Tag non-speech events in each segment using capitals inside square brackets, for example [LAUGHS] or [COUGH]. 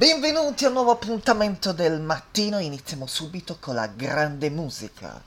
Benvenuti a un nuovo appuntamento del mattino, iniziamo subito con la grande musica.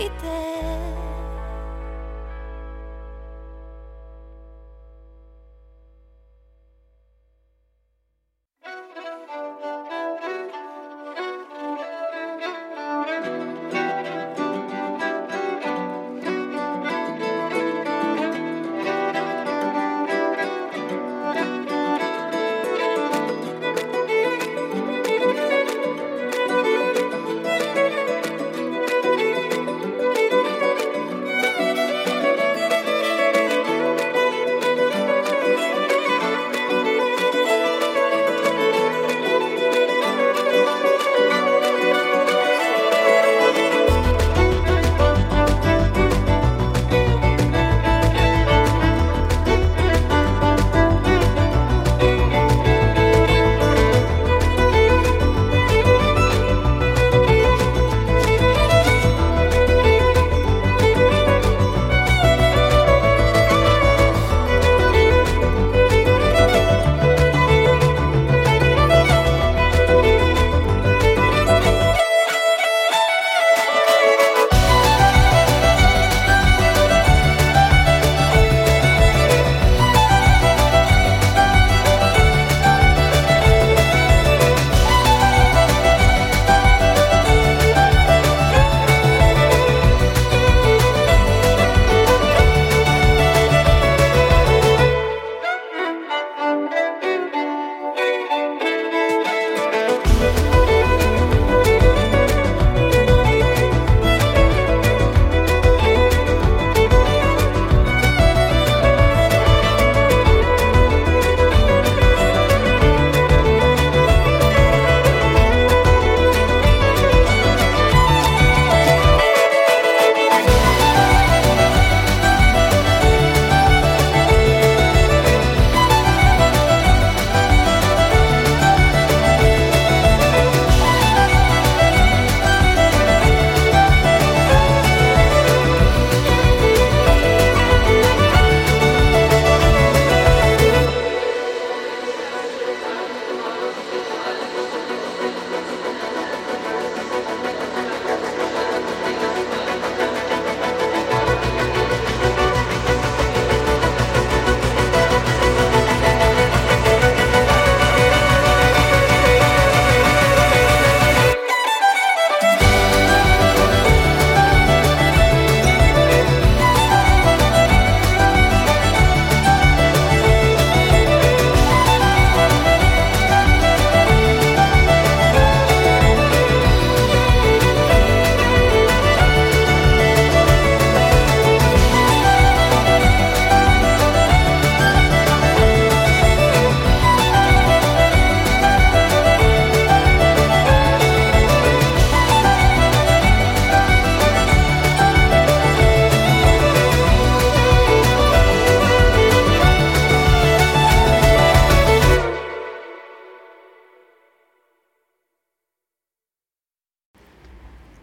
pites.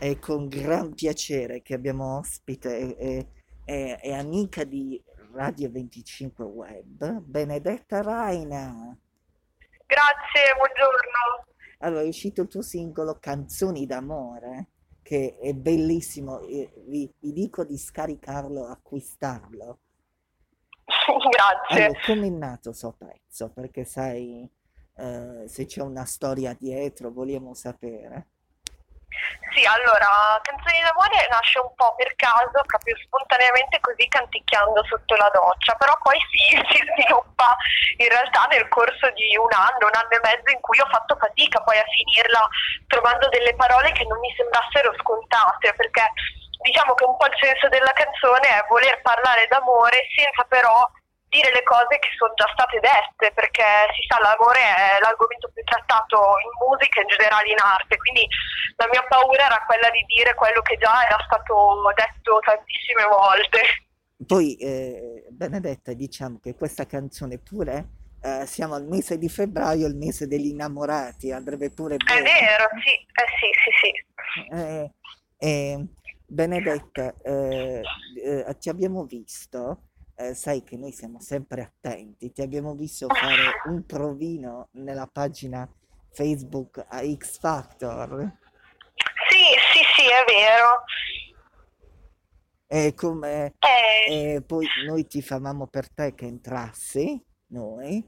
È con gran piacere che abbiamo ospite e, e- e amica di Radio 25 Web, Benedetta Raina. Grazie, buongiorno. Allora, è uscito il tuo singolo Canzoni d'amore, che è bellissimo, vi, vi dico di scaricarlo, acquistarlo. [LAUGHS] Grazie. Allora, come è nato questo pezzo? Perché sai, eh, se c'è una storia dietro, vogliamo sapere. Sì, allora, Canzoni d'amore nasce un po' per caso, proprio spontaneamente così canticchiando sotto la doccia, però poi sì, [LAUGHS] si sviluppa in realtà nel corso di un anno, un anno e mezzo in cui ho fatto fatica poi a finirla trovando delle parole che non mi sembrassero scontate, perché diciamo che un po' il senso della canzone è voler parlare d'amore senza però dire le cose che sono già state dette, perché si sa, l'amore è l'argomento più trattato in musica e in generale in arte, quindi la mia paura era quella di dire quello che già era stato detto tantissime volte. Poi, eh, Benedetta, diciamo che questa canzone pure, eh, siamo al mese di febbraio, il mese degli innamorati, andrebbe pure È bene. vero, sì, eh sì, sì, sì. Eh, eh, Benedetta, eh, eh, ti abbiamo visto, eh, sai che noi siamo sempre attenti, ti abbiamo visto fare un provino nella pagina Facebook a X Factor. Sì, sì, sì, è vero. E come Eh, e poi noi ti famamo per te che entrassi, noi,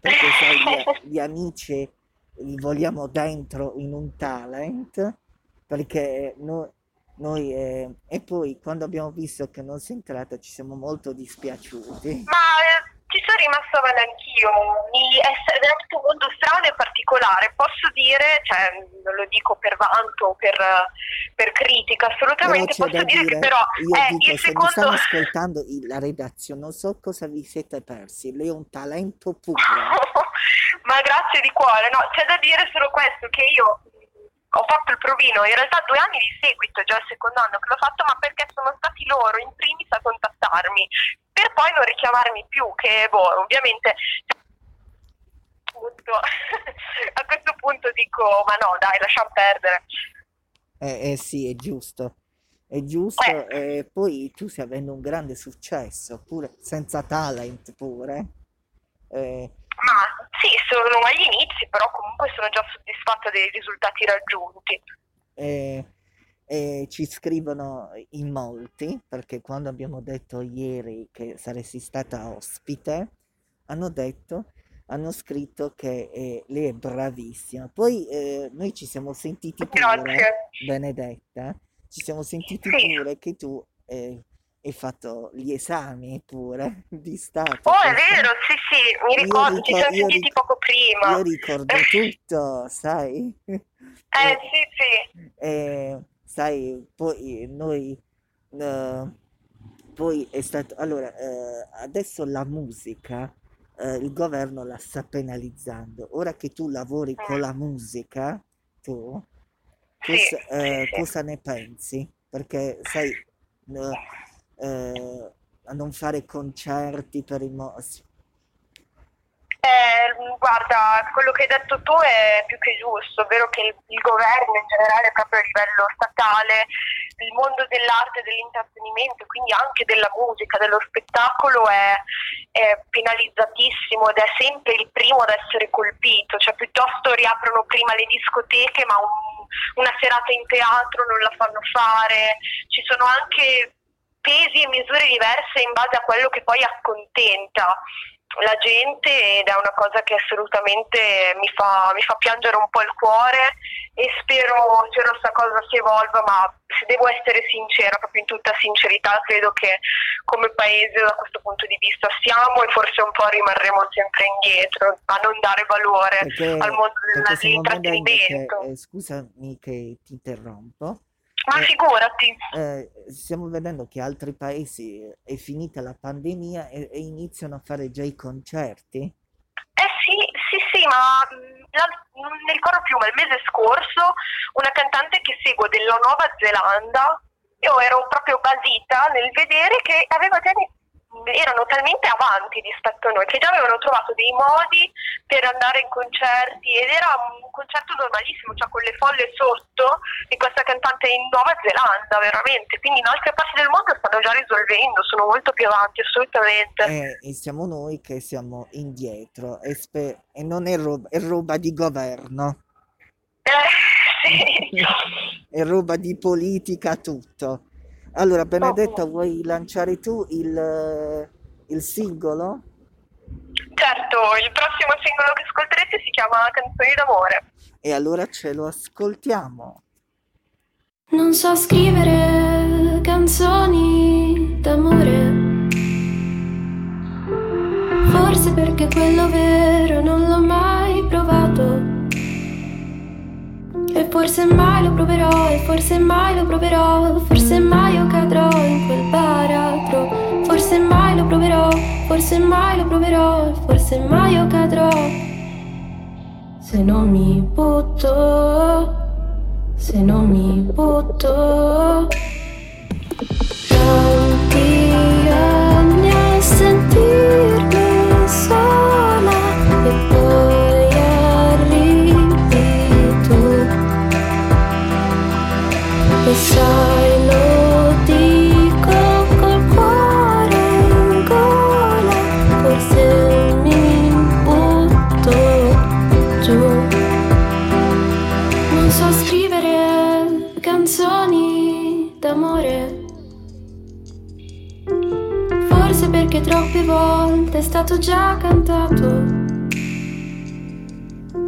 perché sai, gli, [LAUGHS] gli amici li vogliamo dentro in un talent, perché no- noi, eh, e poi quando abbiamo visto che non sei entrata ci siamo molto dispiaciuti. Ma eh, ci sono rimasta male anch'io, mi è è stato molto strano e particolare, posso dire, cioè non lo dico per vanto o per, per critica, assolutamente, posso dire che dire, però io è dico, il se mi stanno secondo... ascoltando la redazione, non so cosa vi siete persi, lei è un talento puro. [LAUGHS] Ma grazie di cuore, no, c'è da dire solo questo, che io ho fatto il provino, in realtà due anni di seguito, già il secondo anno che l'ho fatto, ma perché sono stati loro in primis a contattarmi, per poi non richiamarmi più, che boh, ovviamente [LAUGHS] a questo punto dico, ma no, dai, lasciamo perdere. Eh, eh sì, è giusto, è giusto, Eh. e poi tu stai avendo un grande successo, pure senza talent pure. Eh, Ma sì, sono agli inizi, però comunque sono già soddisfatta dei risultati raggiunti. e, e ci scrivono in molti, perché quando abbiamo detto ieri che saresti stata ospite, hanno detto, hanno scritto che eh, lei è bravissima. Poi eh, noi ci siamo sentiti pure, Grazie. Benedetta, ci siamo sentiti Sì. pure che tu eh, hai fatto gli esami pure [LAUGHS] di Stato. Oh, è vero, sì, sì, mi Io ricordo, ci siamo sentiti ric- poco prima. io ricordo [LAUGHS] tutto, sai? Eh E- sì, sì. e, sai, poi noi, eh, poi è stato, allora, eh, adesso la musica, eh, il governo la sta penalizzando. Ora che tu lavori con Mm. la musica, tu, Sì, cosa, sì, eh, sì. cosa ne pensi? Perché, sai, eh, eh, a non fare concerti per i mo- Eh, guarda, quello che hai detto tu è più che giusto, ovvero che il, il governo in generale, proprio a livello statale, il mondo dell'arte dell'intrattenimento, quindi anche della musica, dello spettacolo, è, è penalizzatissimo ed è sempre il primo ad essere colpito, cioè piuttosto riaprono prima le discoteche, ma un- una serata in teatro non la fanno fare, ci sono anche pesi e misure diverse in base a quello che poi accontenta la gente ed è una cosa che assolutamente mi fa, mi fa piangere un po' il cuore e spero, spero sta cosa si evolva, ma se devo essere sincera, proprio in tutta sincerità, credo che come paese da questo punto di vista stiamo e forse un po' rimarremo sempre indietro a non dare valore perché, al mondo che, dell'intrattenimento. eh, scusami che ti interrompo, Ma eh, figurati. Eh, stiamo vedendo che altri paesi è finita la pandemia e, e iniziano a fare già i concerti. Eh sì, sì, sì, ma mh, l'al- non mi ricordo più, ma il mese scorso una cantante che seguo della Nuova Zelanda, io ero proprio basita nel vedere che aveva già erano talmente avanti rispetto a noi che già avevano trovato dei modi per andare in concerti ed era un concerto normalissimo, cioè con le folle sotto di questa cantante in Nuova Zelanda, veramente. Quindi in altre parti del mondo stanno già risolvendo, sono molto più avanti, assolutamente. Eh, e siamo noi che siamo indietro e, spe- e non è roba, è roba di governo, Eh, sì. [LAUGHS] è roba di politica tutto. Allora, Benedetta, vuoi lanciare tu il, il singolo? Certo, il prossimo singolo che ascolterete si chiama Canzoni d'amore. E allora ce lo ascoltiamo. Non so scrivere canzoni d'amore. Forse perché quello vero non l'ho mai provato. Forse mai lo proverò, e forse mai lo proverò, forse mai io cadrò in quel baratro. Forse mai lo proverò, forse mai lo proverò, forse mai io cadrò. Se non mi butto, se non mi butto. Già cantato.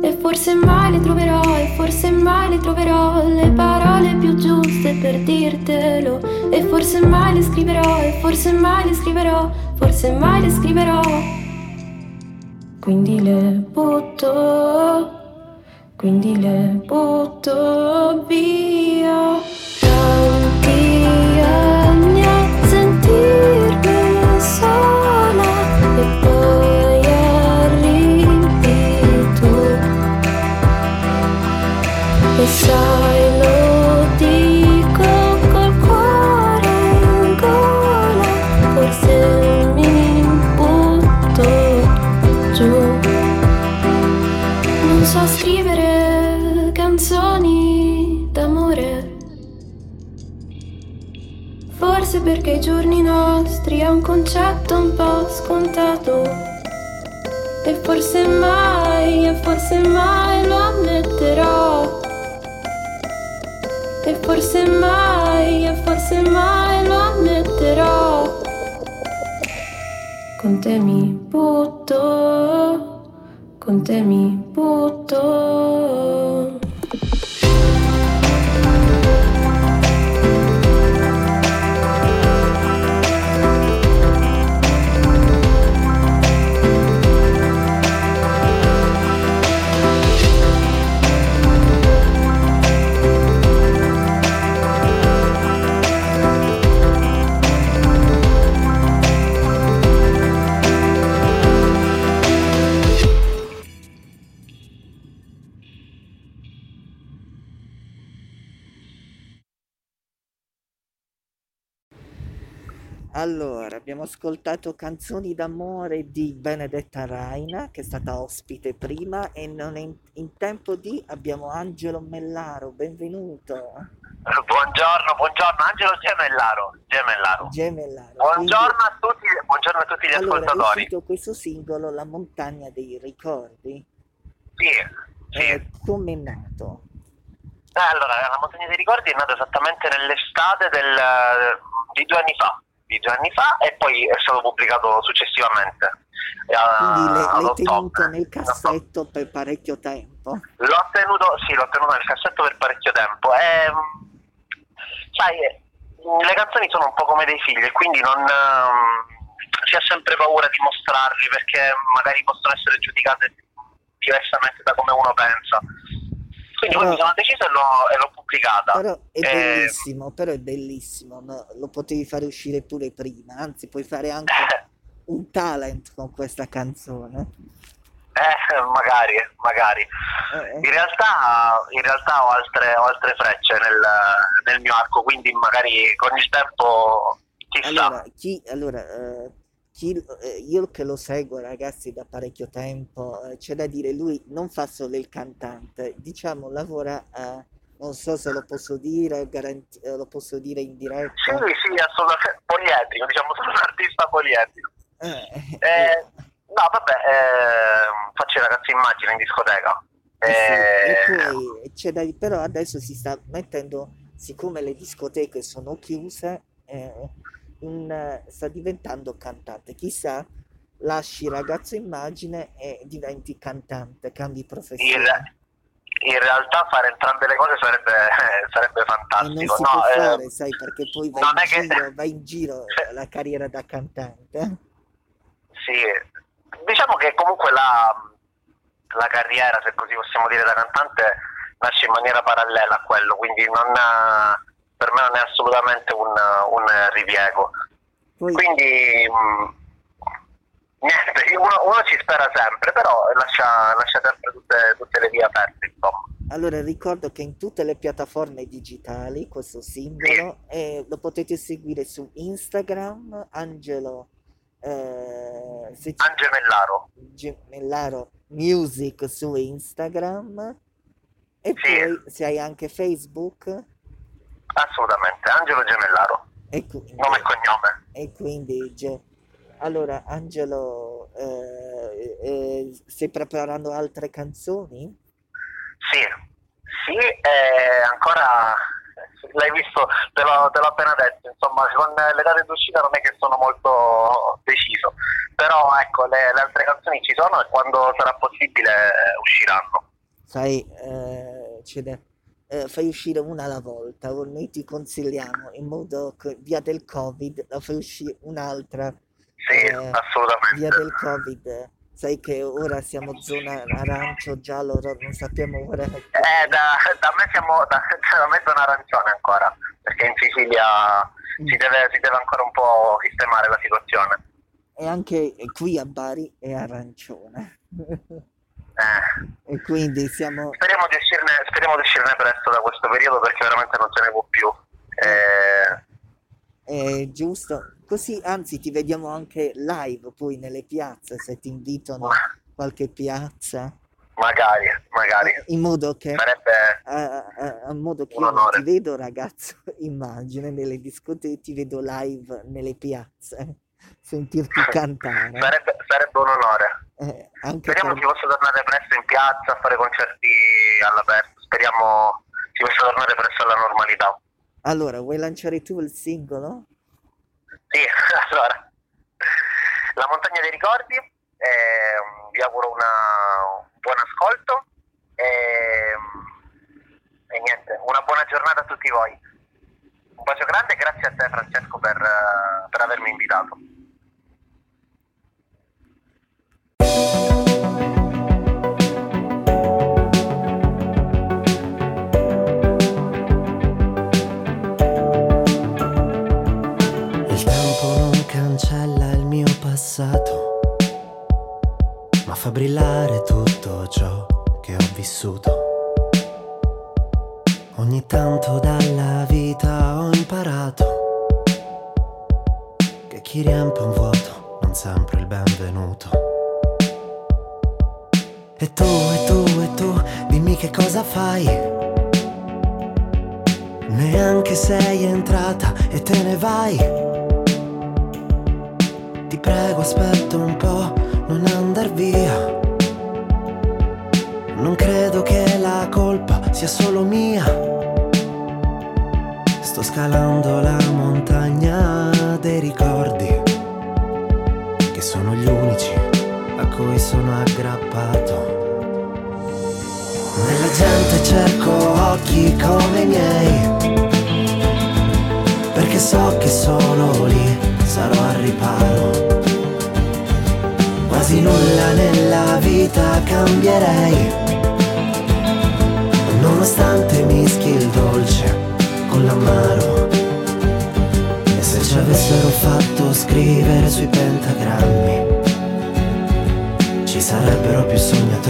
E forse mai le troverò, e forse mai le troverò le parole più giuste per dirtelo. E forse mai le scriverò, e forse mai le scriverò, forse mai le scriverò. Quindi le butto quindi le butto via. Sai, lo dico col cuore in gola, forse mi butto giù. Non so scrivere canzoni d'amore. Forse perché i giorni nostri è un concetto un po' scontato. E forse mai, e forse mai lo ammetterò. Forse mai, e forse mai lo ammetterò. Con te mi butto, con te mi butto. Allora, abbiamo ascoltato Canzoni d'amore di Benedetta Raina, che è stata ospite prima, e non in, in tempo di abbiamo Angelo Mellaro, benvenuto. Buongiorno, buongiorno Angelo Gemellaro. Gemellaro. Gemellaro. Buongiorno a tutti, buongiorno a tutti gli Quindi, allora, è ascoltatori. uscito questo singolo, La montagna dei ricordi. Sì, sì. Eh, com'è nato? Eh, allora, la montagna dei ricordi è nata esattamente nell'estate del, di due anni fa. Di due anni fa e poi è stato pubblicato successivamente. eh, Quindi l'hai, tenuto nel cassetto per parecchio tempo. L'ho tenuto, sì, l'ho tenuto nel cassetto per parecchio tempo. E, sai, le canzoni sono un po' come dei figli, e quindi non ehm, si ha sempre paura di mostrarli perché magari possono essere giudicate diversamente da come uno pensa. Però- mi sono deciso e l'ho, e l'ho pubblicata. Però è Eh, bellissimo, però è bellissimo, no? Lo potevi fare uscire pure prima, anzi puoi fare anche [LAUGHS] un talent con questa canzone. Eh, magari, magari. Eh, In realtà, in realtà ho, altre, ho altre frecce nel, nel mio arco, quindi magari con il tempo chissà. Allora, chi, allora eh, chi- eh, io che lo seguo ragazzi da parecchio tempo, eh, c'è da dire, lui non fa solo il cantante, diciamo lavora a, non so se lo posso dire, garanti- eh, lo posso dire in Sì, diretta. sì, assolutamente poliedrico, diciamo, [LAUGHS] sono un artista poliedrico. Eh, Eh, no, vabbè, eh, faccio i ragazzi immagine in discoteca. Eh sì, e Eh, poi c'è da però adesso si sta mettendo, siccome le discoteche sono chiuse, eh, un, eh, sta diventando cantante. Chissà, lasci ragazzo immagine e diventi cantante, cambi professione. in realtà fare entrambe le cose sarebbe, [LAUGHS] sarebbe E non fantastico. si No, può eh, fare, sai, perché poi vai in è che- giro, [LAUGHS] vai in giro la carriera da cantante. Sì, diciamo che comunque la, la carriera, se così possiamo dire, da cantante nasce in maniera parallela a quello, quindi non, per me non è assolutamente un, un ripiego. Quindi mh, niente, uno, uno ci spera sempre, però lascia, lascia sempre tutte, tutte le vie aperte, insomma. allora ricordo che in tutte le piattaforme digitali questo singolo e lo potete seguire su Instagram, Angelo eh, ci- Angemellaro, Gemellaro Music su Instagram e Sì. poi se hai anche Facebook assolutamente, Angelo Gemellaro, e quindi, nome e cognome. e quindi allora Angelo eh, eh, stai preparando altre canzoni? Sì, sì, eh, ancora l'hai visto, te l'ho, te l'ho appena detto, insomma, con le date d'uscita non è che sono molto deciso, però ecco, le, le altre canzoni ci sono e quando sarà possibile eh, usciranno. Sai, eh, c'è da- eh, fai uscire una alla volta, noi ti consigliamo in modo che via del Covid la fai uscire un'altra Sì, Eh, assolutamente. via del Covid. Sai che ora siamo zona arancio, giallo, non sappiamo ora. Eh, da, da me siamo, da, da me sono arancione ancora, perché in Sicilia si deve, si deve ancora un po' sistemare la situazione. E anche qui a Bari è arancione. [LAUGHS] Eh. E quindi siamo... Speriamo di, uscirne, speriamo di uscirne presto da questo periodo perché veramente non se ne può più. Eh, È giusto, così anzi ti vediamo anche live poi nelle piazze se ti invitano a qualche piazza, magari, magari. in modo che, Sarebbe a, a- a modo che io ti vedo ragazzo [LAUGHS] immagine nelle discoteche, ti vedo live nelle piazze, sentirti [LAUGHS] cantare, Sarebbe, sarebbe un onore. Eh, Speriamo per- si possa tornare presto in piazza a fare concerti all'aperto. Speriamo si possa tornare presto alla normalità. Allora, vuoi lanciare tu il singolo? Sì, [LAUGHS] allora. La montagna dei ricordi. ehm, vi auguro una- un buon ascolto. E, e niente, una buona giornata a tutti voi. Un bacio grande e grazie a te Francesco per, eh, per avermi invitato. Te ne vai. Ti prego, aspetta un po', non andar via. Non credo che la colpa sia solo mia. Sto scalando la montagna dei ricordi, che sono gli unici a cui sono aggrappato. Nella gente cerco occhi come i miei, so che solo lì sarò al riparo. Quasi nulla nella vita cambierei, nonostante mischi il dolce con l'amaro. E se ci avessero fatto scrivere sui pentagrammi, ci sarebbero più sognatori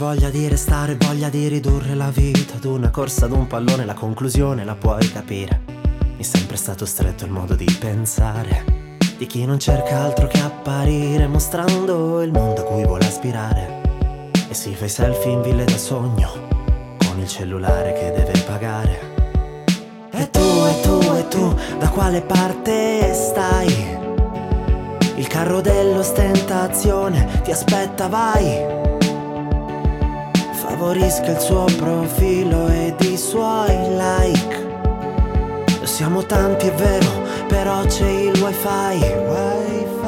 Voglia di restare, voglia di ridurre la vita ad una corsa ad un pallone, la conclusione la puoi capire. Mi è sempre stato stretto il modo di pensare di chi non cerca altro che apparire, mostrando il mondo a cui vuole aspirare. E si fa i selfie in ville da sogno, con il cellulare che deve pagare. E tu, e tu, e tu, da quale parte stai? Il carro dell'ostentazione ti aspetta, vai. Favorisca il suo profilo ed i suoi like. Siamo tanti, è vero, però c'è il wifi. Wifi.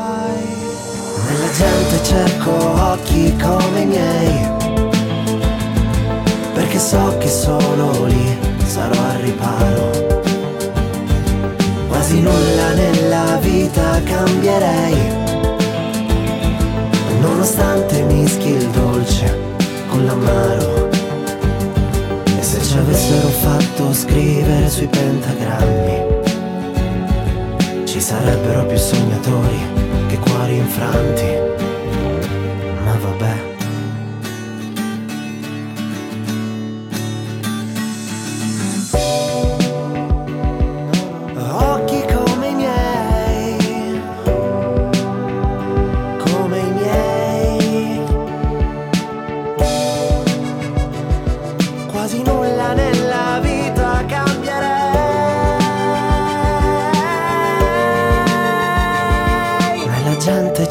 Nella gente cerco occhi come i miei. Perché so che solo lì sarò al riparo. Quasi nulla nella vita cambierei. Nonostante mischi il dolce con l'amaro. E se ci avessero fatto scrivere sui pentagrammi, ci sarebbero più sognatori che cuori infranti.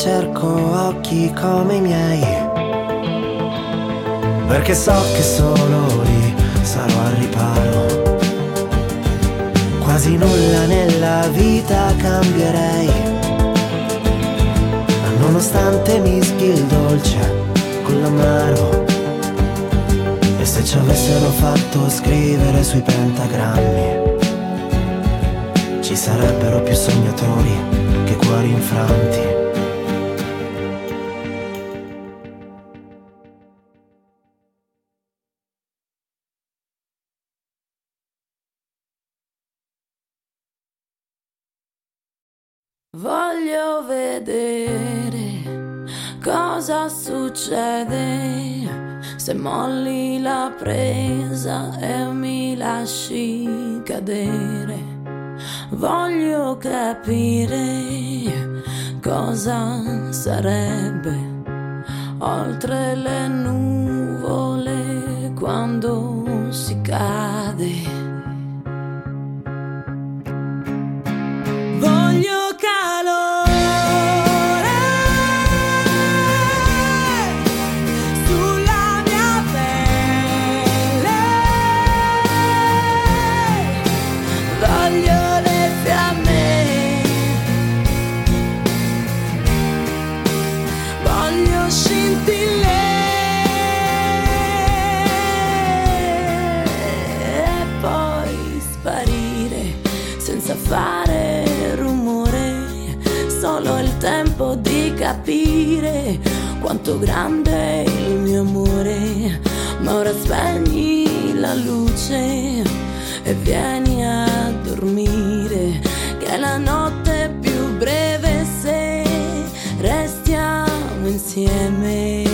Cerco occhi come i miei. Perché so che solo lì sarò al riparo. Quasi nulla nella vita cambierei. Nonostante mischi il dolce con l'amaro. E se ci avessero fatto scrivere sui pentagrammi, ci sarebbero più sognatori che cuori infranti. Succede se molli la presa e mi lasci cadere. Voglio capire cosa sarebbe oltre le nuvole quando si cade. Capire quanto grande è il mio amore. Ma ora spegni la luce e vieni a dormire, che la notte è più breve se restiamo insieme.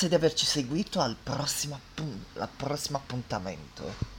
Grazie di averci seguito al prossimo, appun- al prossimo appuntamento.